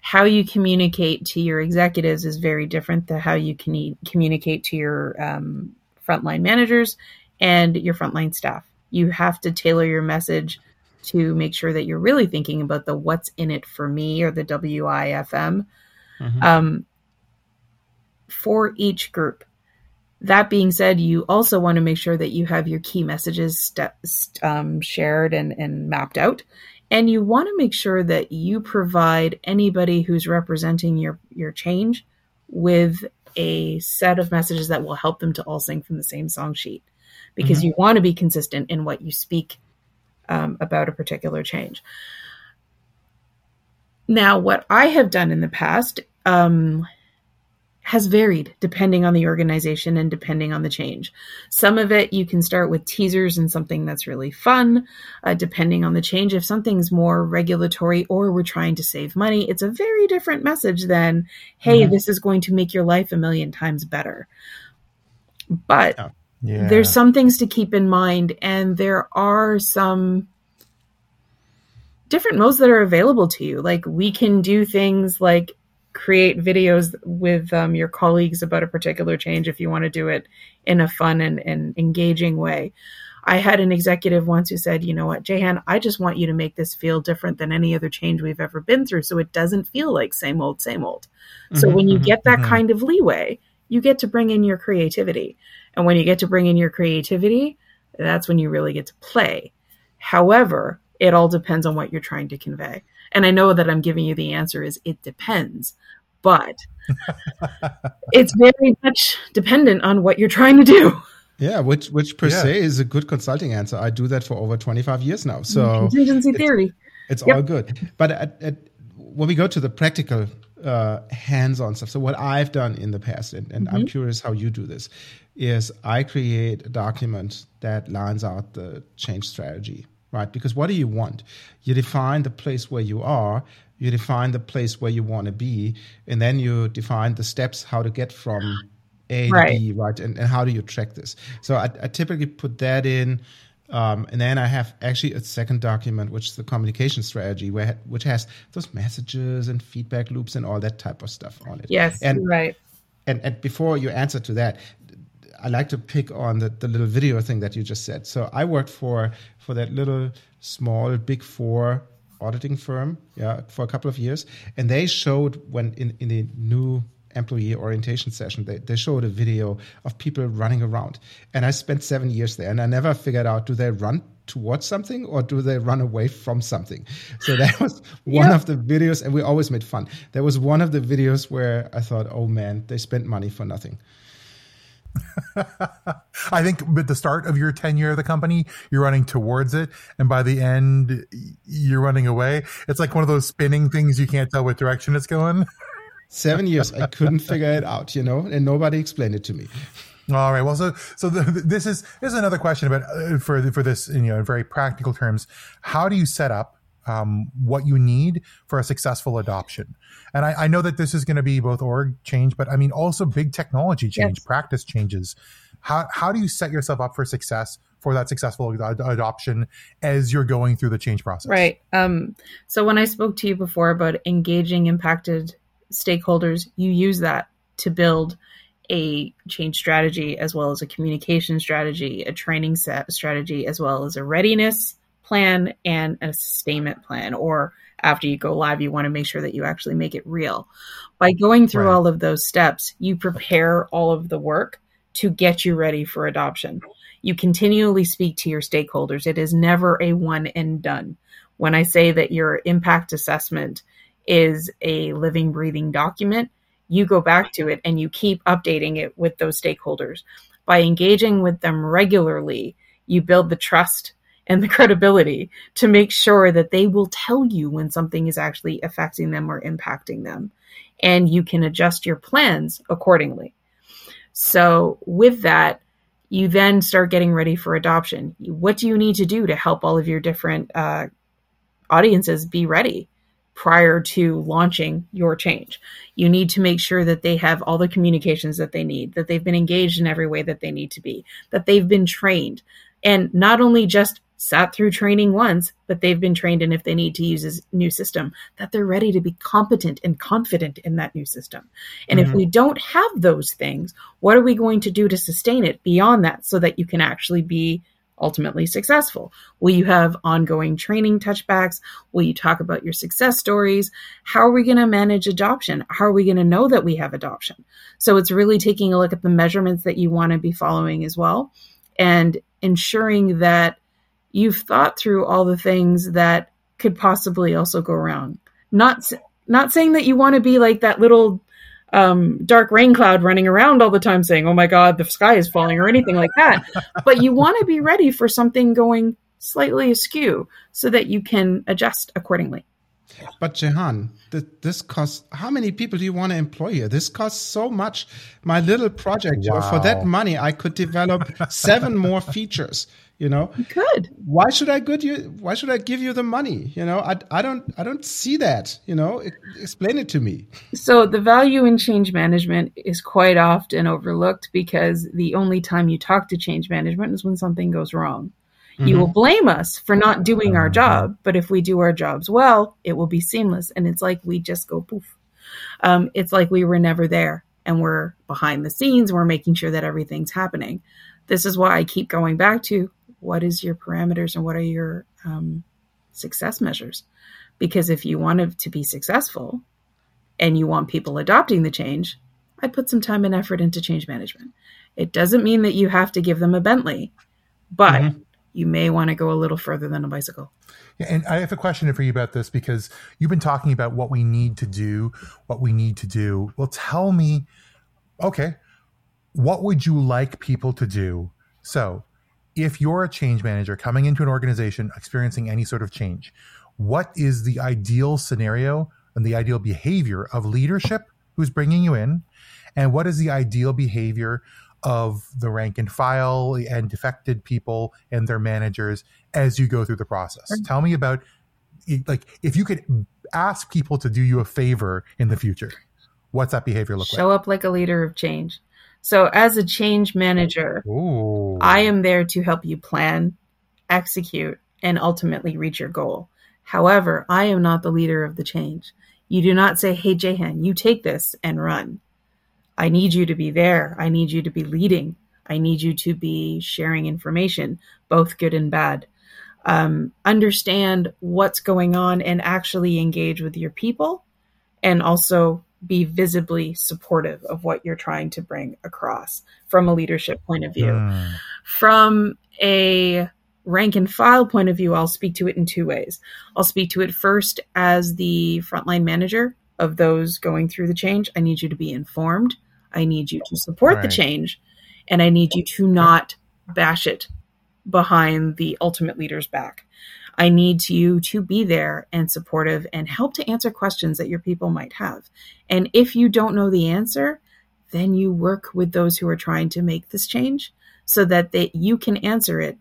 How you communicate to your executives is very different than how you can communicate to your um, frontline managers and your frontline staff. You have to tailor your message to make sure that you're really thinking about the what's in it for me or the WIIFM mm-hmm. um, for each group. That being said, you also want to make sure that you have your key messages st- um, shared and, and mapped out. And you want to make sure that you provide anybody who's representing your, your change with a set of messages that will help them to all sing from the same song sheet because mm-hmm. you want to be consistent in what you speak um, about a particular change. Now, what I have done in the past um, has varied depending on the organization and depending on the change. Some of it you can start with teasers and something that's really fun, uh, depending on the change. If something's more regulatory or we're trying to save money, it's a very different message than, hey, mm-hmm. this is going to make your life a million times better. But yeah. there's some things to keep in mind, and there are some different modes that are available to you. Like we can do things like create videos with um, your colleagues about a particular change if you want to do it in a fun and, and engaging way. I had an executive once who said, you know what, Jehane, I just want you to make this feel different than any other change we've ever been through. So it doesn't feel like same old, same old. Mm-hmm, so when you mm-hmm, get that mm-hmm. kind of leeway, you get to bring in your creativity. And when you get to bring in your creativity, that's when you really get to play. However, it all depends on what you're trying to convey. And I know that I'm giving you the answer is it depends, but it's very much dependent on what you're trying to do. Yeah, which which per yeah. se is a good consulting answer. I do that for over 25 years now. So contingency theory. It's, yep. all good. But at, at, when we go to the practical uh, hands-on stuff, so what I've done in the past, and, and mm-hmm. I'm curious how you do this, is I create a document that lines out the change strategy right? Because what do you want? You define the place where you are, you define the place where you want to be, and then you define the steps how to get from A right. to B, right? And, and how do you track this? So I, I typically put that in. Um, and then I have actually a second document, which is the communication strategy, where which has those messages and feedback loops and all that type of stuff on it. Yes, and, right. And, and before you answer to that, I like to pick on the, the little video thing that you just said. So I worked for for that little small big four auditing firm, yeah, for a couple of years, and they showed when in in the new employee orientation session they, they showed a video of people running around. And i spent seven years there and i never figured out do they run towards something or do they run away from something? So that was one of the videos and we always made fun. There was one of the videos where i thought oh man they spent money for nothing I think at the start of your tenure of the company, you're running towards it, and by the end, you're running away. It's like one of those spinning things you can't tell what direction it's going. Seven years, I couldn't figure it out, you know, and nobody explained it to me. All right. Well, so so the, this is this is another question about uh, for for this you know in very practical terms. How do you set up um, what you need for a successful adoption. And I, I know that this is going to be both org change, but I mean also big technology change, yes. practice changes. How, how do you set yourself up for success for that successful ad- adoption as you're going through the change process? Right. Um, so when I spoke to you before about engaging impacted stakeholders, you use that to build a change strategy as well as a communication strategy, a training set strategy, as well as a readiness plan and a sustainment plan or after you go live you want to make sure that you actually make it real. By going through right. all of those steps you prepare all of the work to get you ready for adoption. You continually speak to your stakeholders. It is never a one and done. When i say that your impact assessment is a living breathing document you go back to it and you keep updating it with those stakeholders. By engaging with them regularly you build the trust and the credibility to make sure that they will tell you when something is actually affecting them or impacting them. And you can adjust your plans accordingly. So, with that, You then start getting ready for adoption. What do you need to do to help all of your different uh, audiences be ready prior to launching your change? You need to make sure that they have all the communications that they need, that they've been engaged in every way that they need to be, that they've been trained. And not only just sat through training once, but they've been trained in if they need to use a new system, that they're ready to be competent and confident in that new system. And mm-hmm. if we don't have those things, what are we going to do to sustain it beyond that so that you can actually be ultimately successful? Will you have ongoing training touchbacks? Will you talk about your success stories? How are we going to manage adoption? How are we going to know that we have adoption? So it's really taking a look at the measurements that you want to be following as well and ensuring that you've thought through all the things that could possibly also go wrong. Not not saying that you want to be like that little um, dark rain cloud running around all the time saying, "Oh my God, the sky is falling" or anything like that. but you want to be ready for something going slightly askew so that you can adjust accordingly. But Jehane, this costs. How many people do you want to employ here? This costs so much. My little project wow. for that money, I could develop seven more features. You know, you could. Why should I good you? Why should I give you the money? You know, I, I don't I don't see that. You know, explain it to me. So the value in change management is quite often overlooked because the only time you talk to change management is when something goes wrong. Mm-hmm. You will blame us for not doing our job, but if we do our jobs well, it will be seamless. And it's like we just go poof. Um, it's like we were never there and we're behind the scenes. We're making sure that everything's happening. This is why I keep going back to what is your parameters and what are your um, success measures. Because if you want it to be successful and you want people adopting the change, I put some time and effort into change management. It doesn't mean that you have to give them a Bentley, but mm-hmm you may want to go a little further than a bicycle. Yeah, and I have a question for you about this because you've been talking about what we need to do, what we need to do. Well, tell me, okay, what would you like people to do? So, if you're a change manager coming into an organization experiencing any sort of change, what is the ideal scenario and the ideal behavior of leadership who's bringing you in? And what is the ideal behavior of the rank and file and defected people and their managers as you go through the process. Tell me about like if you could ask people to do you a favor in the future, what's that behavior look Show like? Show up like a leader of change. So as a change manager, Ooh. I am there to help you plan, execute, and ultimately reach your goal. However, I am not the leader of the change. You do not say, Hey, Jehane, you take this and run. I need you to be there. I need you to be leading. I need you to be sharing information, both good and bad. Um, understand what's going on and actually engage with your people and also be visibly supportive of what you're trying to bring across from a leadership point of view. Mm. From a rank and file point of view, I'll speak to it in two ways. I'll speak to it first as the frontline manager of those going through the change. I need you to be informed. I need you to support right. the change and I need you to not bash it behind the ultimate leader's back. I need you to be there and supportive and help to answer questions that your people might have. And if you don't know the answer, then you work with those who are trying to make this change so that they, you can answer it.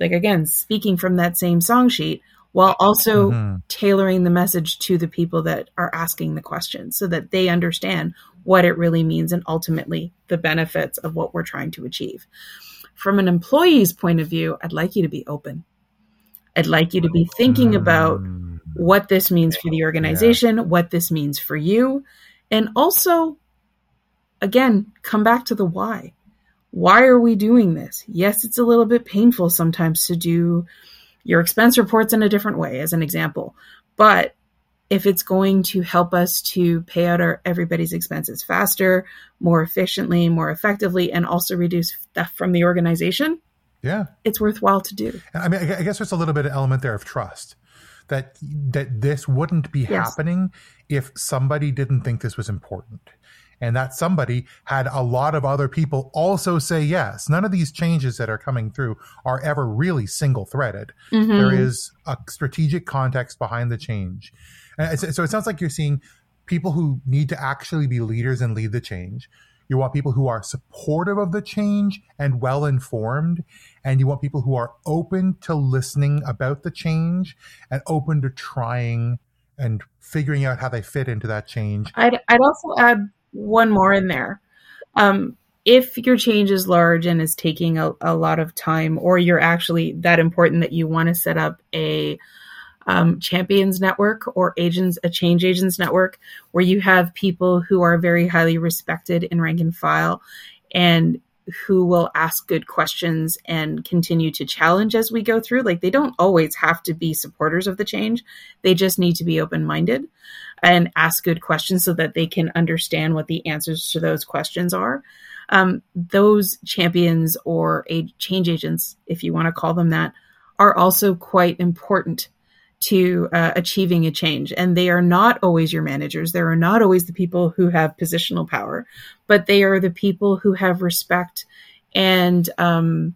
Like again, speaking from that same song sheet, while also mm-hmm. tailoring the message to the people that are asking the questions so that they understand what it really means and ultimately the benefits of what we're trying to achieve. From an employee's point of view, I'd like you to be open. I'd like you to be thinking about what this means for the organization, yeah. what this means for you, and also, again, come back to the why. Why are we doing this? Yes, it's a little bit painful sometimes to do your expense reports in a different way, as an example, but if it's going to help us to pay out our everybody's expenses faster, more efficiently, more effectively, and also reduce theft from the organization, yeah, it's worthwhile to do. I mean, I guess there's a little bit of element there of trust that that this wouldn't be yes. happening if somebody didn't think this was important and that somebody had a lot of other people also say yes. None of these changes that are coming through are ever really single threaded. Mm-hmm. There is a strategic context behind the change. And so it sounds like you're seeing people who need to actually be leaders and lead the change You want people who are supportive of the change and well informed. And you want people who are open to listening about the change and open to trying and figuring out how they fit into that change. I'd, I'd also add one more in there. Um, if your change is large and is taking a, a lot of time, or you're actually that important that you want to set up a um, champions network or agents, a change agents network, where you have people who are very highly respected in rank and file and who will ask good questions and continue to challenge as we go through. Like they don't always have to be supporters of the change, they just need to be open minded and ask good questions so that they can understand what the answers to those questions are. Um, those champions or change agents, if you want to call them that, are also quite important to uh, achieving a change. And they are not always your managers. They are not always the people who have positional power, but they are the people who have respect and um,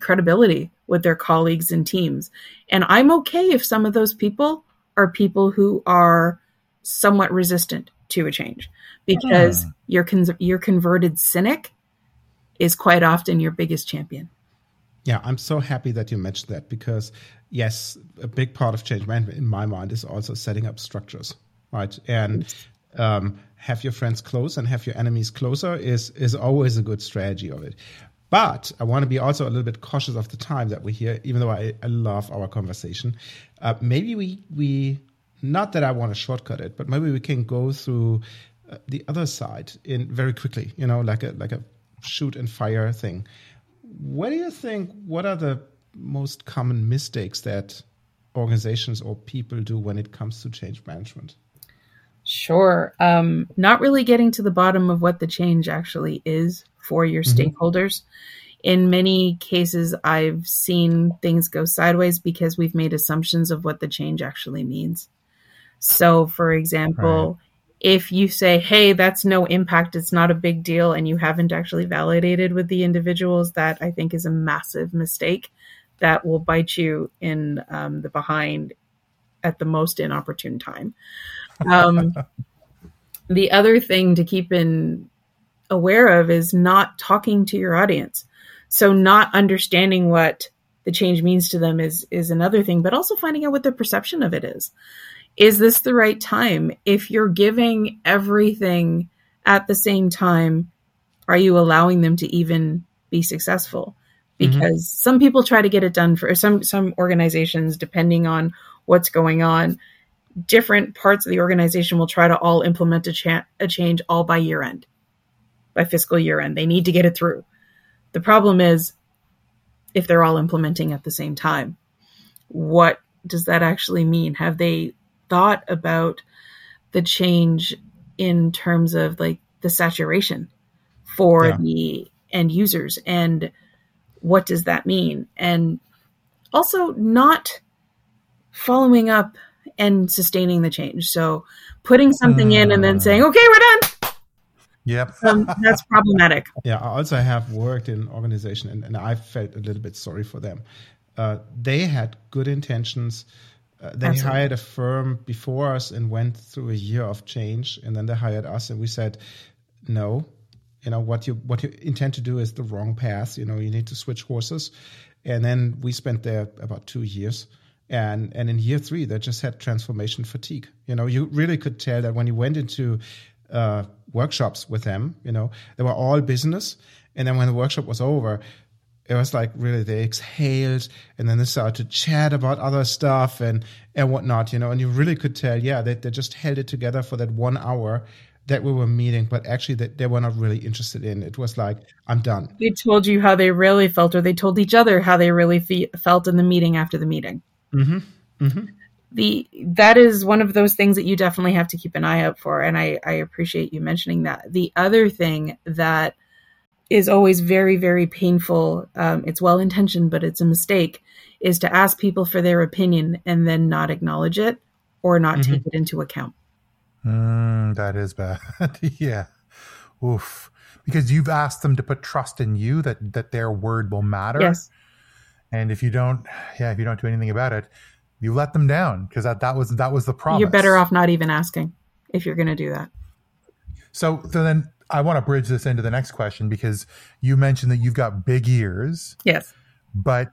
credibility with their colleagues and teams. And I'm okay if some of those people are people who are somewhat resistant to a change because mm. your con- your converted cynic is quite often your biggest champion. Yeah, I'm so happy that you mentioned that because yes, a big part of change management in my mind is also setting up structures, right? And um, have your friends close and have your enemies closer is is always a good strategy of it. But I want to be also a little bit cautious of the time that we're here, even though I, I love our conversation. Uh, maybe we we not that I want to shortcut it, but maybe we can go through uh, the other side in very quickly. You know, like a like a shoot and fire thing. What do you think? What are the most common mistakes that organizations or people do when it comes to change management? Sure. Um, not really getting to the bottom of what the change actually is for your mm-hmm. stakeholders. In many cases, I've seen things go sideways because we've made assumptions of what the change actually means. So, for example, right if you say, hey, that's no impact, it's not a big deal, and you haven't actually validated with the individuals, that I think is a massive mistake that will bite you in um, the behind at the most inopportune time. Um, the other thing to keep in aware of is not talking to your audience. So not understanding what the change means to them is is another thing, but also finding out what their perception of it is is this the right time? If you're giving everything at the same time, are you allowing them to even be successful? Mm-hmm. Because mm-hmm. some people try to get it done for some some organizations, depending on what's going on. Different parts of the organization will try to all implement a, cha- a change all by year end, by fiscal year end. They need to get it through. The problem is if they're all implementing at the same time, what does that actually mean? Have they thought about the change in terms of like the saturation for yeah. the end users and what does that mean and also not following up and sustaining the change so putting something in and then mm. saying okay we're done Yep. um, that's problematic. Yeah, I also have worked in an organization and, and I felt a little bit sorry for them. Uh, they had good intentions. Uh, they Absolutely. hired a firm before us and went through a year of change, and then they hired us, and we said, "No, you know what you what you intend to do is the wrong path. You know, you need to switch horses." And then we spent there about two years, and and in year three, they just had transformation fatigue. You know, you really could tell that when you went into uh, workshops with them, you know, they were all business, and then when the workshop was over, it was like really they exhaled and then they started to chat about other stuff and and whatnot, you know, and you really could tell, yeah, they, they just held it together for that one hour that we were meeting, but actually that they were not really interested in. It was like, I'm done. They told you how they really felt, or they told each other how they really fe- felt in the meeting after the meeting. Mm-hmm. Mm-hmm. The that is one of those things that you definitely have to keep an eye out for, and I, I appreciate you mentioning that. The other thing that is always very, very painful. Um, it's well intentioned, but it's a mistake, is to ask people for their opinion and then not acknowledge it or not mm-hmm. take it into account. Mm, that is bad. yeah. Oof. Because you've asked them to put trust in you that, that their word will matter. Yes. And if you don't, yeah, if you don't do anything about it, you let them down because that, that was that was the problem. You're better off not even asking if you're going to do that. So, so then I want to bridge this into the next question because you mentioned that you've got big ears. Yes. But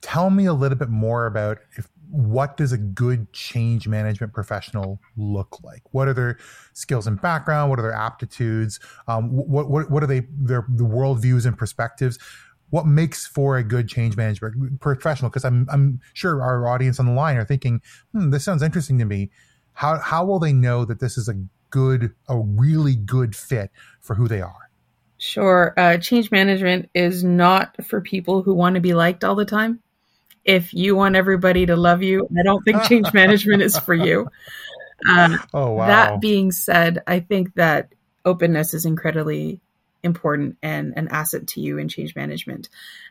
tell me a little bit more about if what does a good change management professional look like? What are their skills and background? What are their aptitudes? Um, what, what, what are they, their the worldviews and perspectives? What makes for a good change management professional? Because I'm, I'm sure our audience on the line are thinking, hmm, this sounds interesting to me. How, how will they know that this is a good, a really good fit for who they are? Sure. Uh, change management is not for people who want to be liked all the time if you want everybody to love you, I don't think change management is for you. Um, oh, wow. That being said, I think that openness is incredibly important and an asset to you in change management.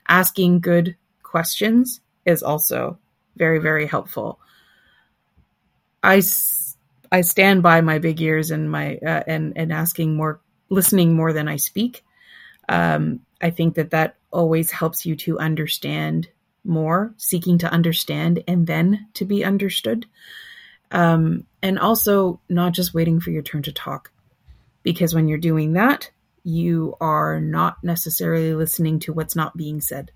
Asking good questions is also very, very helpful. I, I stand by my big ears and my uh, and and asking more, listening more than I speak. Um, I think that that always helps you to understand more, seeking to understand and then to be understood. Um, and also not just waiting for your turn to talk. Because when you're doing that, you are not necessarily listening to what's not being said.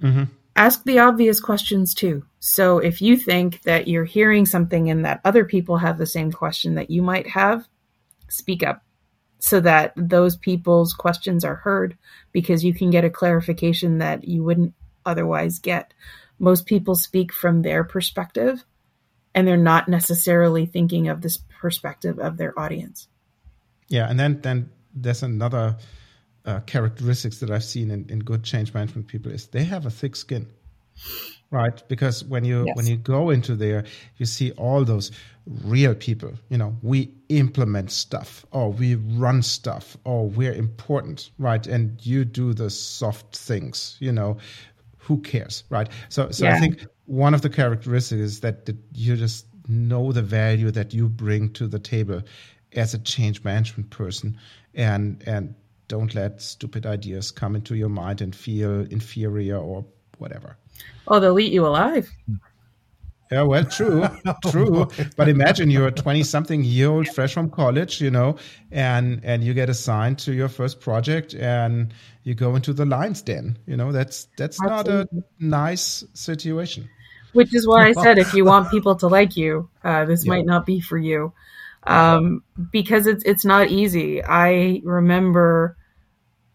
Mm-hmm. Ask the obvious questions too. So if you think that you're hearing something and that other people have the same question that you might have, speak up so that those people's questions are heard because you can get a clarification that you wouldn't otherwise get. Most people speak from their perspective and they're not necessarily thinking of this perspective of their audience. Yeah, and then then there's another uh, characteristics that I've seen in, in good change management people is they have a thick skin, right? Because when you yes. when you go into there, you see all those real people. You know, we implement stuff, or we run stuff, or we're important, right? And you do the soft things. You know, who cares, right? So, so yeah. I think one of the characteristics is that, that you just know the value that you bring to the table as a change management person, and and don't let stupid ideas come into your mind and feel inferior or whatever. Oh, they'll eat you alive. Yeah, well, true, true. But imagine you're a 20 something year old fresh from college, you know, and, and you get assigned to your first project and you go into the lion's den. You know, that's, that's not a nice situation. Which is why I said, if you want people to like you, uh, this yeah. might not be for you. Um, because it's, it's not easy. I remember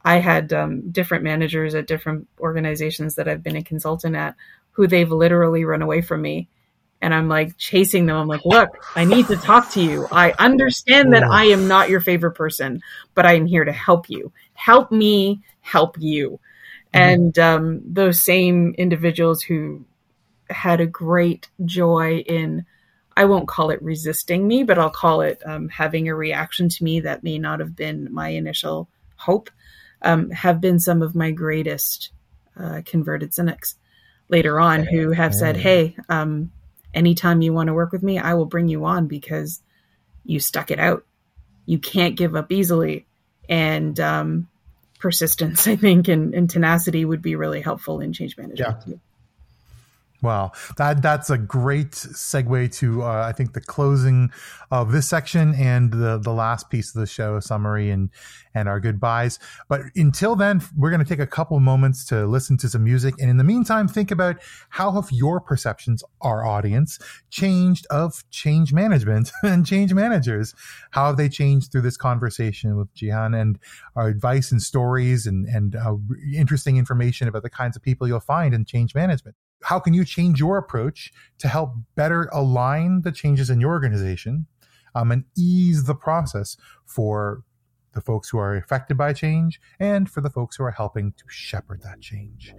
I had um, different managers at different organizations that I've been a consultant at who they've literally run away from me and I'm like chasing them. I'm like, look, I need to talk to you. I understand that I am not your favorite person, but I am here to help you. Help me help you. Mm-hmm. And um, those same individuals who had a great joy in, I won't call it resisting me, but I'll call it um, having a reaction to me that may not have been my initial hope, um, have been some of my greatest uh, converted cynics later on who have said, hey, um, anytime you want to work with me, I will bring you on because you stuck it out. You can't give up easily. And um, persistence, I think, and, and, tenacity would be really helpful in change management. Yeah. Wow, that that's a great segue to uh, I think the closing of this section and the the last piece of the show summary and and our goodbyes. But until then, we're going to take a couple moments to listen to some music, and in the meantime, think about how have your perceptions, our audience, changed of change management and change managers. How have they changed through this conversation with Jehane and our advice and stories and and uh, interesting information about the kinds of people you'll find in change management how can you change your approach to help better align the changes in your organization um, and ease the process for the folks who are affected by change and for the folks who are helping to shepherd that change.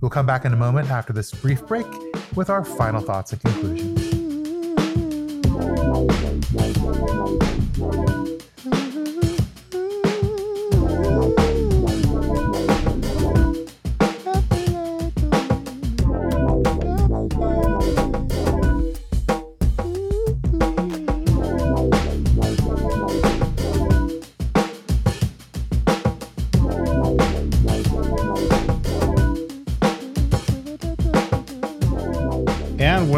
We'll come back in a moment after this brief break with our final thoughts and conclusions.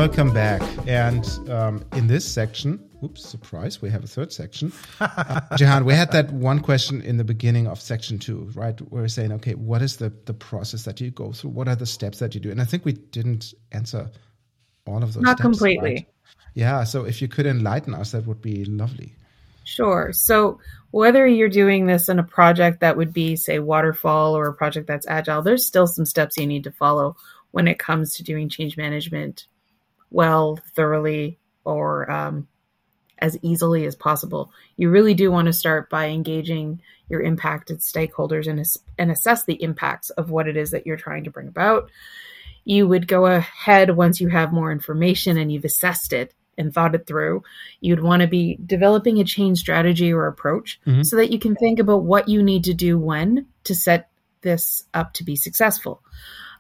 Welcome back. And um, in this section, oops, surprise, we have a third section. Uh, Jehane, we had that one question in the beginning of section two, right? Where we're saying, okay, what is the, the process that you go through? What are the steps that you do? And I think we didn't answer all of those Not steps, completely. right? Yeah. So if you could enlighten us, that would be lovely. Sure. So whether you're doing this in a project that would be, say, waterfall or a project that's agile, there's still some steps you need to follow when it comes to doing change management well, thoroughly, or um, as easily as possible. You really do want to start by engaging your impacted stakeholders and, and assess the impacts of what it is that you're trying to bring about. You would go ahead once you have more information and you've assessed it and thought it through, you'd want to be developing a change strategy or approach mm-hmm. so that you can think about what you need to do when to set this up to be successful.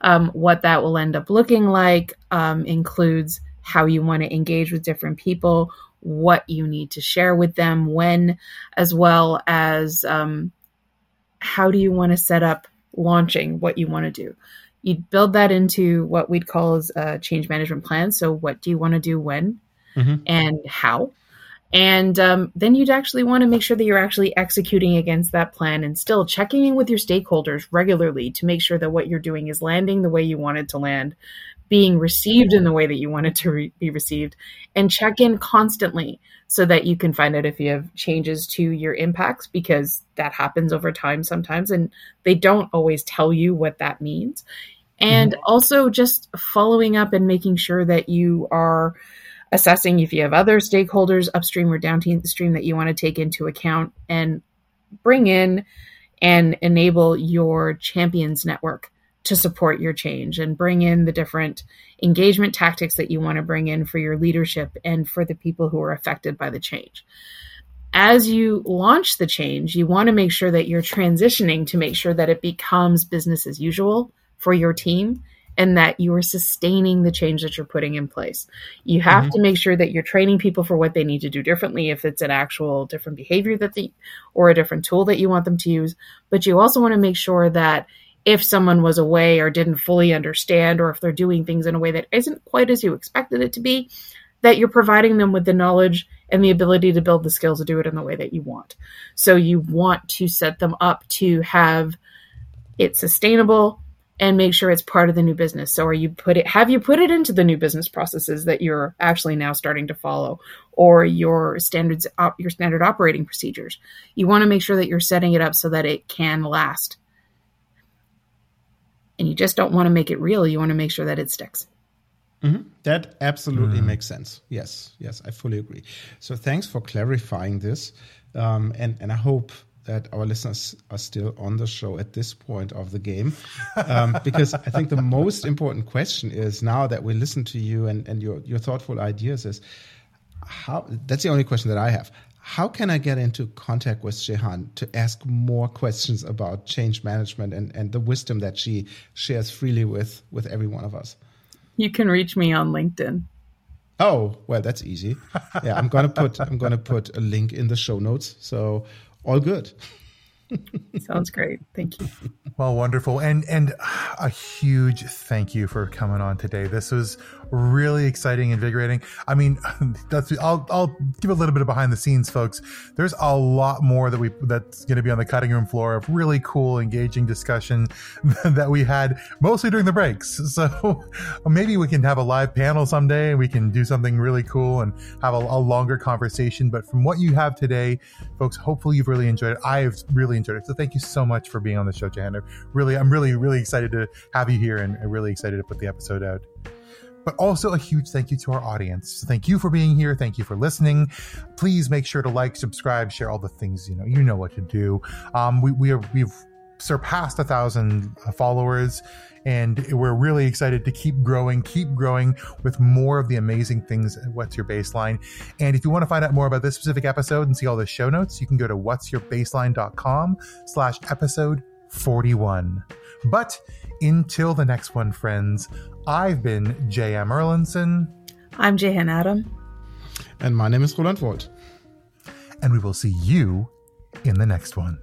Um, what that will end up looking like um, includes how you want to engage with different people, what you need to share with them, when, as well as um, how do you want to set up launching what you want to do. You'd build that into what we'd call as a change management plan. So, what do you want to do when? mm-hmm. and how. And um, then you'd actually want to make sure that you're actually executing against that plan and still checking in with your stakeholders regularly to make sure that what you're doing is landing the way you want it to land, being received in the way that you want it to re- be received, and check in constantly so that you can find out if you have changes to your impacts because that happens over time sometimes and they don't always tell you what that means. And mm-hmm. also just following up and making sure that you are assessing if you have other stakeholders upstream or downstream that you want to take into account and bring in and enable your champions network to support your change and bring in the different engagement tactics that you want to bring in for your leadership and for the people who are affected by the change. As you launch the change, you want to make sure that you're transitioning to make sure that it becomes business as usual for your team and that you are sustaining the change that you're putting in place. You have mm-hmm. to make sure that you're training people for what they need to do differently if it's an actual different behavior that they or a different tool that you want them to use, but you also want to make sure that if someone was away or didn't fully understand or if they're doing things in a way that isn't quite as you expected it to be, that you're providing them with the knowledge and the ability to build the skills to do it in the way that you want. So you want to set them up to have it sustainable and make sure it's part of the new business. So are you put it have you put it into the new business processes that you're actually now starting to follow or your standards op, your standard operating procedures. You want to make sure that you're setting it up so that it can last. And you just don't want to make it real, you want to make sure that it sticks. Mm-hmm. That absolutely mm. makes sense. Yes, yes, I fully agree. So thanks for clarifying this. Um, and, and I hope that our listeners are still on the show at this point of the game. Um, because I think the most important question is now that we listen to you and, and your, your thoughtful ideas is how that's the only question that I have. How can I get into contact with Jehane to ask more questions about change management and, and the wisdom that she shares freely with, with every one of us? You can reach me on LinkedIn. Oh, well, that's easy. Yeah, I'm gonna put I'm gonna put a link in the show notes. So all good. Sounds great. Thank you. Well, wonderful. And and a huge thank you for coming on today. This was really exciting, invigorating. I mean, that's I'll I'll give a little bit of behind the scenes, folks. There's a lot more that we that's going to be on the cutting room floor of really cool, engaging discussion that we had mostly during the breaks. So maybe we can have a live panel someday. and We can do something really cool and have a, a longer conversation. But from what you have today, folks, hopefully you've really enjoyed it. I've really enjoyed it. So thank you so much for being on the show, Johanna. Really, I'm really really excited to have you here and really excited to put the episode out but also a huge thank you to our audience. Thank you for being here. Thank you for listening. Please make sure to like, subscribe, share all the things you know. You know what to do. Um, we we are we've surpassed a thousand uh, followers and we're really excited to keep growing keep growing with more of the amazing things what's your baseline and if you want to find out more about this specific episode and see all the show notes you can go to what's your baseline.com slash episode 41 but until the next one friends I've been J.M. Erlendson. I'm Jehane Adam. And my name is Roland Woldt. And we will see you in the next one.